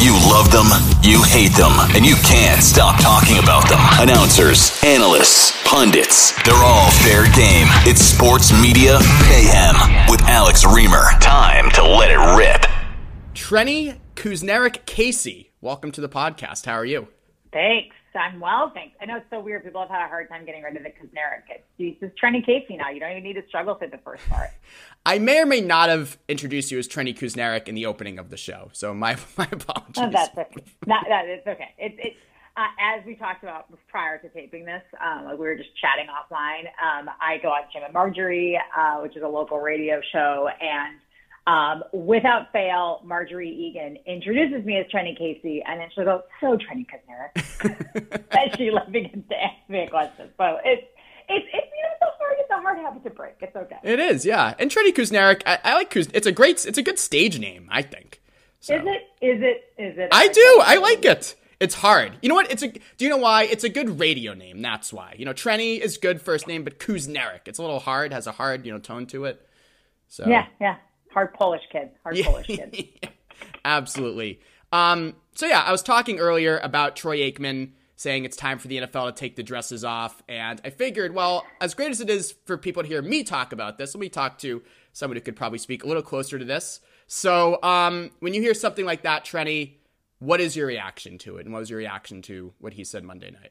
You love them, you hate them, and you can't stop talking about them. Announcers, analysts, pundits, they're all fair game. It's Sports Media Mayhem with Alex Reimer. Time to let it rip. Trenni Kusnierek Casey, welcome to the podcast. How are you? Thanks. I'm well, thanks. I know it's so weird. People have had a hard time getting rid of the Kusnierek. It's just Trenni Casey now. You don't even need to struggle through the first part. I may or may not have introduced you as Trenni Kusnierek in the opening of the show, so my my apologies. Oh, that's okay. Not, that it's okay. It's it, uh, as we talked about prior to taping this, um, like we were just chatting offline. Um, I go on Jim and Marjorie, uh, which is a local radio show, and um, without fail, Marjorie Egan introduces me as Trenni Casey, and then she'll go, "So Trenni Kusnierek," and she like begins to ask me a question. So it's it's it's you know a hard it's a hard habit to break. It's okay. It is, yeah. And Trenni Kusnierek, I, I like Kuz. It's a great, it's a good stage name, I think. So. Is it? Is it? Is it? I do. I like it. It's hard. You know what? It's a. Do you know why? It's a good radio name. That's why. You know, Trenni is good first name, but Kusnierek, it's a little hard. Has a hard, you know, tone to it. So yeah, yeah. Hard Polish kid. Hard yeah. Polish kid. Absolutely. Um. So yeah, I was talking earlier about Troy Aikman saying it's time for the NFL to take the dresses off, and I figured, well, as great as it is for people to hear me talk about this, let me talk to somebody who could probably speak a little closer to this. So, um, when you hear something like that, Trenni, what is your reaction to it? And what was your reaction to what he said Monday night?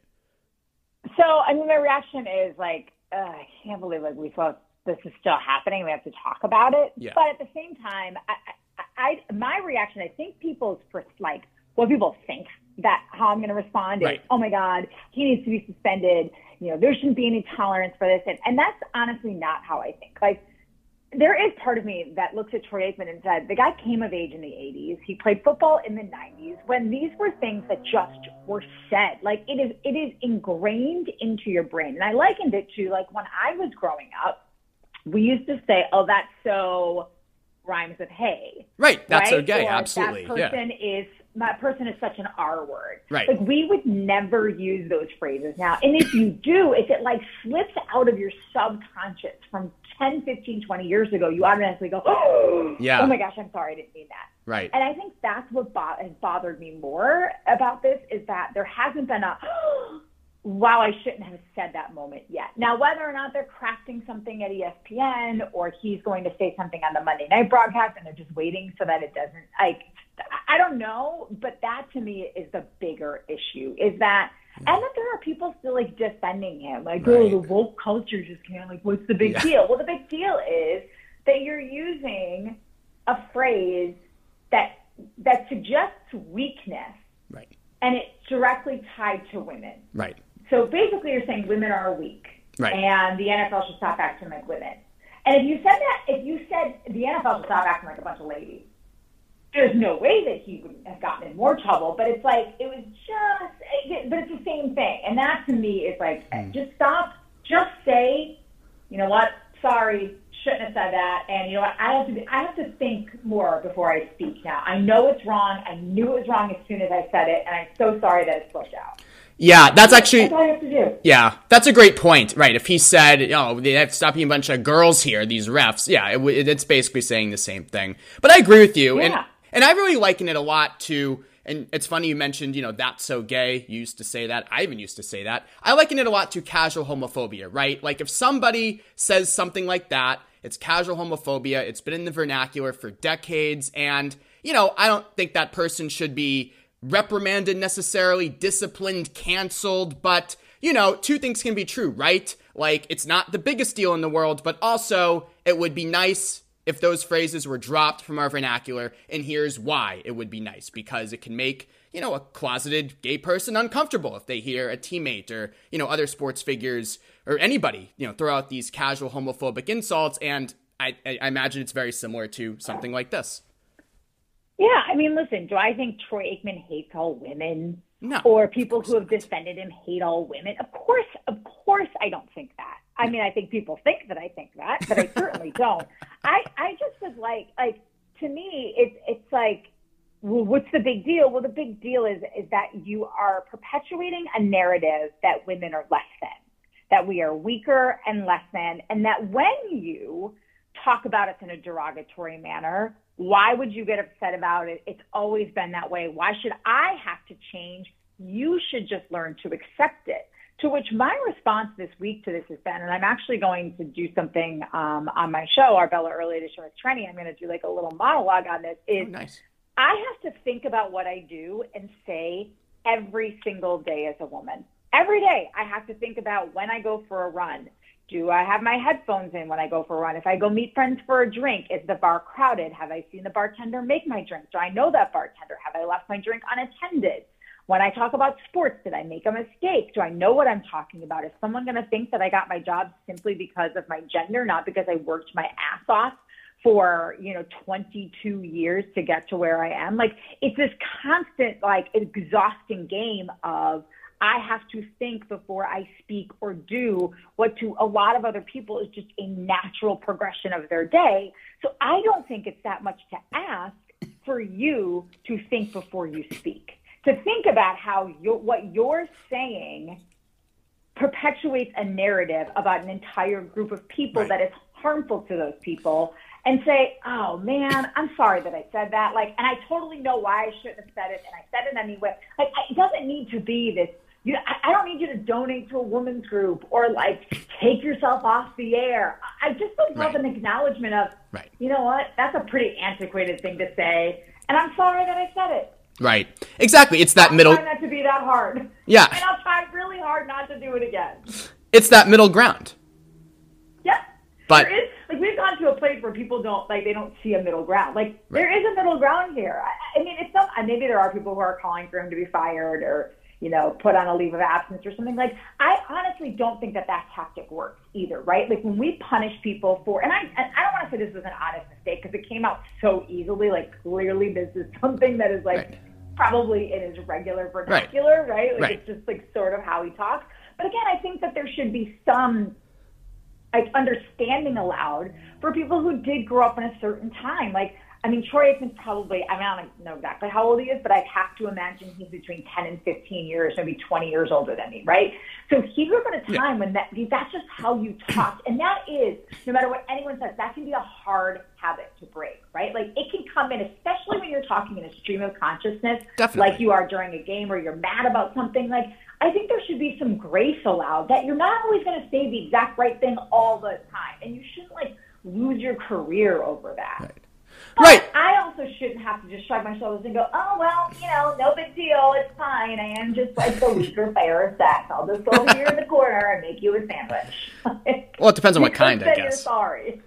So, I mean, my reaction is like, uh, I can't believe like we thought this is still happening. We have to talk about it. Yeah. But at the same time, I, I, my reaction, I think people's like what people think that how I'm going to respond right. is, oh my God, he needs to be suspended. You know, there shouldn't be any tolerance for this. And, and that's honestly not how I think. Like, there is part of me that looks at Troy Aikman and said, the guy came of age in the 80s. He played football in the 90s when these were things that just were said. Like it is, it is ingrained into your brain. And I likened it to like when I was growing up, we used to say, oh, that's so rhymes with hay. Right. That's right? so gay. Or Absolutely. That person yeah. is that person is such an R word. Right. Like we would never use those phrases now. And if you do, if it like slips out of your subconscious from 10, 15, 20 years ago, you automatically go, oh, yeah. oh my gosh, I'm sorry, I didn't mean that. Right. And I think that's what bo- has bothered me more about this is that there hasn't been a, oh, wow, I shouldn't have said that moment yet. Now, whether or not they're crafting something at ESPN or he's going to say something on the Monday night broadcast and they're just waiting so that it doesn't, like, I don't know, but that to me is the bigger issue is that, hmm. and that there are people still like defending him, like, oh, Right. oh, the woke culture just can't, like, what's the big Yeah. deal? Well, the big deal is that you're using a phrase that that suggests weakness Right. and it's directly tied to women. Right. So basically, you're saying women are weak, Right. and the NFL should stop acting like women. And if you said that, if you said the NFL should stop acting like a bunch of ladies, there's no way that he would have gotten in more trouble. But it's like it was just, it, but it's the same thing. And that to me is like, hmm. just stop, just say, you know what? Sorry, shouldn't have said that. And you know what? I have to, be, I have to think more before I speak. Now I know it's wrong. I knew it was wrong as soon as I said it, and I'm so sorry that it slipped out. Yeah, that's actually. That's all I have to do. Yeah, that's a great point. Right. If he said, oh, they have to stop being a bunch of girls here, these refs, yeah, it, it's basically saying the same thing. But I agree with you. And, and I really liken it a lot to, and it's funny you mentioned, you know, that's so gay. You used to say that. I even used to say that. I liken it a lot to casual homophobia, right? Like if somebody says something like that, it's casual homophobia. It's been in the vernacular for decades. And, you know, I don't think that person should be reprimanded necessarily, disciplined, canceled, but you know, two things can be true, right? Like it's not the biggest deal in the world, but also it would be nice if those phrases were dropped from our vernacular, and here's why it would be nice because it can make you know a closeted gay person uncomfortable if they hear a teammate or you know other sports figures or anybody you know throw out these casual homophobic insults, and I, I imagine it's very similar to something like this. Yeah, I mean, listen, do I think Troy Aikman hates all women? No. Or people who have defended him hate all women? Of course, of course, I don't think that. I mean, I think people think that I think that, but I certainly don't. I, I just was like, like to me, it's it's like, well, what's the big deal? Well, the big deal is is that you are perpetuating a narrative that women are less than, that we are weaker and less than, and that when you talk about us in a derogatory manner, why would you get upset about it? It's always been that way. Why should I have to change? You should just learn to accept it. To which my response this week to this has been, and I'm actually going to do something um, on my show, Arbella Early Edition with Trenni. I'm going to do like a little monologue on this. Is Oh, nice. I have to think about what I do and say every single day as a woman. Every day, I have to think about when I go for a run. Do I have my headphones in when I go for a run? If I go meet friends for a drink, is the bar crowded? Have I seen the bartender make my drink? Do I know that bartender? Have I left my drink unattended? When I talk about sports, did I make a mistake? Do I know what I'm talking about? Is someone going to think that I got my job simply because of my gender, not because I worked my ass off for, you know, 22 years to get to where I am? Like, it's this constant, like, exhausting game of, I have to think before I speak or do what to a lot of other people is just a natural progression of their day. So I don't think it's that much to ask for you to think before you speak to think about how you're, what you're saying perpetuates a narrative about an entire group of people Right. that is harmful to those people and say, oh man, I'm sorry that I said that. Like, and I totally know why I shouldn't have said it, and I said it anyway. Like, it doesn't need to be this. You, I, I don't need you to donate to a women's group or like take yourself off the air. I just would love Right. an acknowledgement of, Right. you know what? That's a pretty antiquated thing to say, and I'm sorry that I said it. Right. Exactly. It's that middle. Try not to be that hard. Yeah. And I'll try really hard not to do it again. It's that middle ground. Yep. But- there is like we've gone to a place where people don't like they don't see a middle ground. Like there is a middle ground here. I, I mean, it's some maybe there are people who are calling for him to be fired or you know put on a leave of absence or something. Like I honestly don't think that that tactic works either. Right? Like when we punish people for and I and I don't want to say this was an honest mistake because it came out so easily. Like clearly this is something that is like. Right. Probably in his regular vernacular, right? Like Right. it's just like sort of how he talks. But again, I think that there should be some like understanding allowed for people who did grow up in a certain time. Like, I mean, Troy Aikman's probably, I mean, I don't know exactly how old he is, but I have to imagine he's between 10 and 15 years, maybe 20 years older than me, right? So he grew up in a time when that, that's just how you talk. And that is, no matter what anyone says, that can be a hard habit to break, right? Like, it can come in, especially when you're talking in a stream of consciousness, Definitely. like you are during a game or you're mad about something. Like, I think there should be some grace allowed that you're not always going to say the exact right thing all the time. And you shouldn't like lose your career over that. Right. But Right. I also shouldn't have to just shrug my shoulders and go, oh, well, you know, no big deal. It's fine. I am just like the weaker player of sex. I'll just go over here in the corner and make you a sandwich. Well, it depends on what kind, I say You're guess. sorry.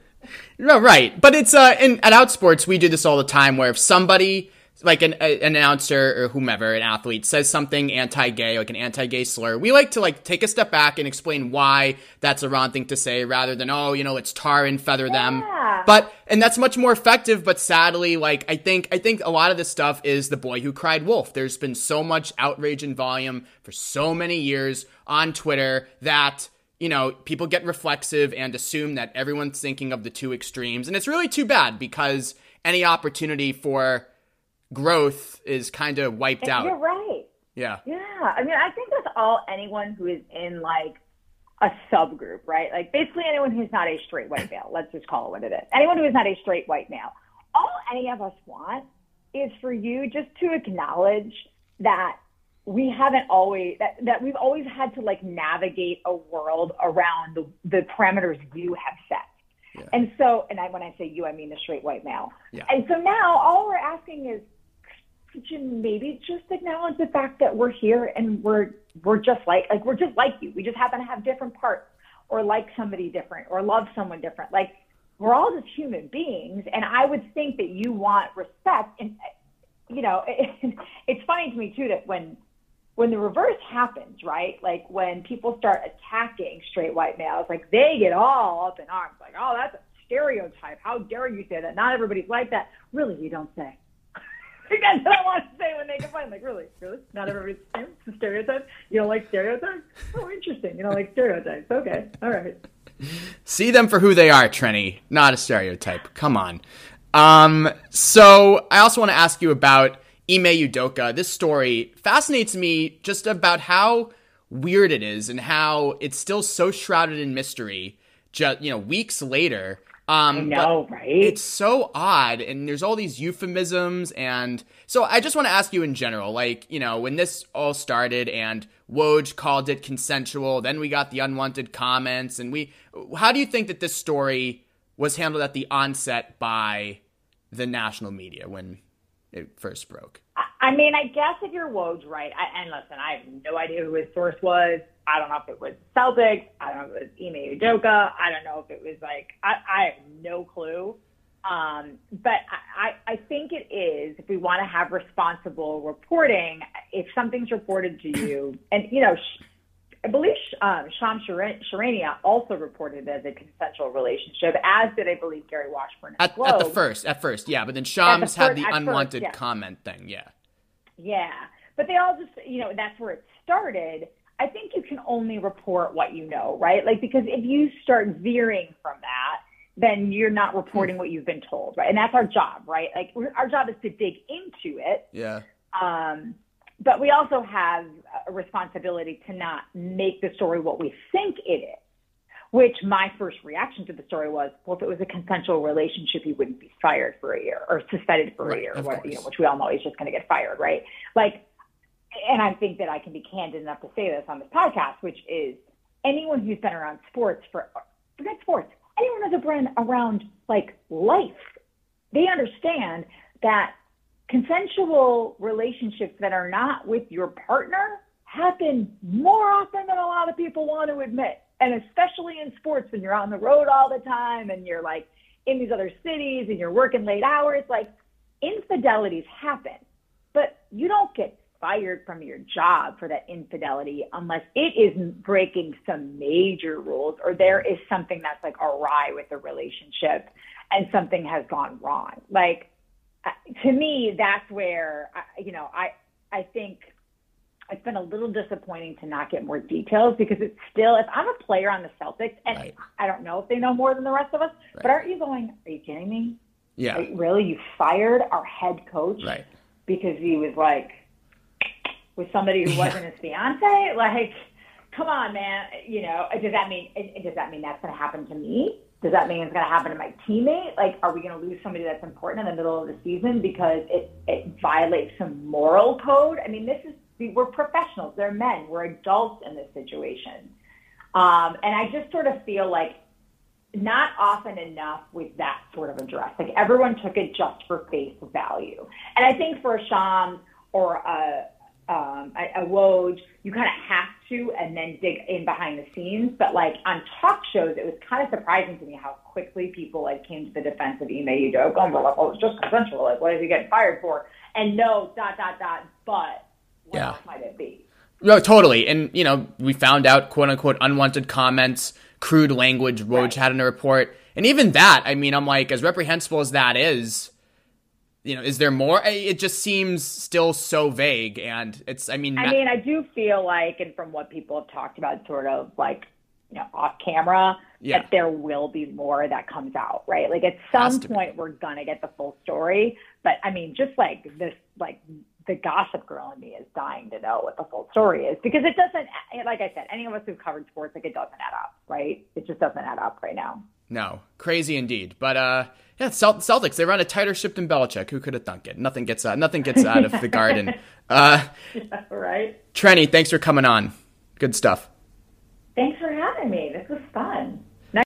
No, right. But it's uh, in at Outsports we do this all the time, where if somebody like an, a, an announcer or whomever, an athlete says something anti-gay, like an anti-gay slur, we like to like take a step back and explain why that's a wrong thing to say, rather than oh, you know, let's tar and feather them. But and that's much more effective. But sadly, like I think I think a lot of this stuff is the boy who cried wolf. There's been so much outrage and volume for so many years on Twitter that you know, people get reflexive and assume that everyone's thinking of the two extremes. And it's really too bad because any opportunity for growth is kind of wiped out. You're right. Yeah. Yeah, I mean, I think that's all anyone who is in like a subgroup, right? Like basically anyone who's not a straight white male. Let's just call it what it is. Anyone who is not a straight white male. All any of us want is for you just to acknowledge that we haven't always that, that we've always had to like navigate a world around the, the parameters you have set. And so, and I, when I say you, I mean the straight white male. Yeah. And so now all we're asking is, could you maybe just acknowledge the fact that we're here and we're we're just like like we're just like you. We just happen to have different parts or like somebody different or love someone different. Like we're all just human beings, and I would think that you want respect. And you know, it, it's funny to me too that when when the reverse happens, right? Like when people start attacking straight white males, like they get all up in arms, like, oh, that's a stereotype. How dare you say that? Not everybody's like that. Really, you don't say. that's what I want to say when they complain. Like, really, really, not everybody's the same. It's a stereotype. You don't like stereotypes? Oh, interesting. You don't like stereotypes. Okay, all right. See them for who they are, Trenni. Not a stereotype. Come on. Um, so I also want to ask you about Ime Udoka. This story fascinates me just about how weird it is and how it's still so shrouded in mystery. Just you know, weeks later. Um, I know, right? It's so odd, and there's all these euphemisms, and so I just want to ask you in general, like you know, when this all started, and Woj called it consensual, then we got the unwanted comments, and we, how do you think that this story was handled at the onset by the national media when it first broke? I mean, I guess if you're Woj, right? I, and listen, I have no idea who his source was. I don't know if it was Celtics. I don't know if it was Ime Udoka. I don't know if it was like I, I have no clue. Um, but I, I think it is if we want to have responsible reporting. If something's reported to you, and you know, I believe um, Shams Charania also reported as a consensual relationship, as did I believe Gary Washburn. At, at, the first, at first, yeah, but then Shams the had the unwanted first, yeah. comment thing, yeah. Yeah, but they all just, you know, that's where it started. I think you can only report what you know, right? Like because if you start veering from that, then you're not reporting what you've been told, right? And that's our job, right? Like our job is to dig into it. Yeah. Um, but we also have a responsibility to not make the story what we think it is. Which my first reaction to the story was, well, if it was a consensual relationship, he wouldn't be fired for a year or suspended for right, a year, what, you know, which we all know he's just going to get fired, right? Like, and I think that I can be candid enough to say this on this podcast, which is anyone who's been around sports for forget sports, anyone who's been around like life, they understand that consensual relationships that are not with your partner happen more often than a lot of people want to admit. And especially in sports when you're on the road all the time and you're like in these other cities and you're working late hours, like infidelities happen. But you don't get fired from your job for that infidelity unless it is breaking some major rules or there is something that's like awry with the relationship and something has gone wrong. Like uh, to me, that's where you know I I think it's been a little disappointing to not get more details because it's still if I'm a player on the Celtics and right. I don't know if they know more than the rest of us, right. but aren't you going? Are you kidding me? Yeah. Like, really, you fired our head coach right. because he was like with somebody who wasn't his fiance? Like, come on, man. You know, does that mean does that mean that's going to happen to me? does that mean it's going to happen to my teammate? Like, are we going to lose somebody that's important in the middle of the season because it, it violates some moral code? I mean, this is, we're professionals. They're men. We're adults in this situation. Um, and I just sort of feel like not often enough with that sort of address. Like everyone took it just for face value. And I think for a Shams or a, um, a, a Woj, you kind of have to and then dig in behind the scenes. But like on talk shows, it was kind of surprising to me how quickly people like came to the defense of Ime Udoka and were like, "Oh, it's just consensual. Like, what is he getting fired for?" And no, dot dot dot. But what yeah. might it be? No, totally. And you know, we found out quote unquote unwanted comments, crude language Woj right. had in a report, and even that. I mean, I'm like, as reprehensible as that is you know, is there more? It just seems still so vague, and it's. I mean, I mean, I do feel like, and from what people have talked about, sort of like you know, off camera, yeah. that there will be more that comes out, right? Like at some point, we're gonna get the full story. But I mean, just like this, like the gossip girl in me is dying to know what the full story is because it doesn't. Like I said, any of us who've covered sports, like it doesn't add up, right? It just doesn't add up right now. No, crazy indeed. But uh, yeah, Celtics they run a tighter ship than Belichick. Who could have thunk it? Nothing gets out. Nothing gets out of the garden. Uh, yeah, right. Trenni, thanks for coming on. Good stuff. Thanks for having me. This was fun.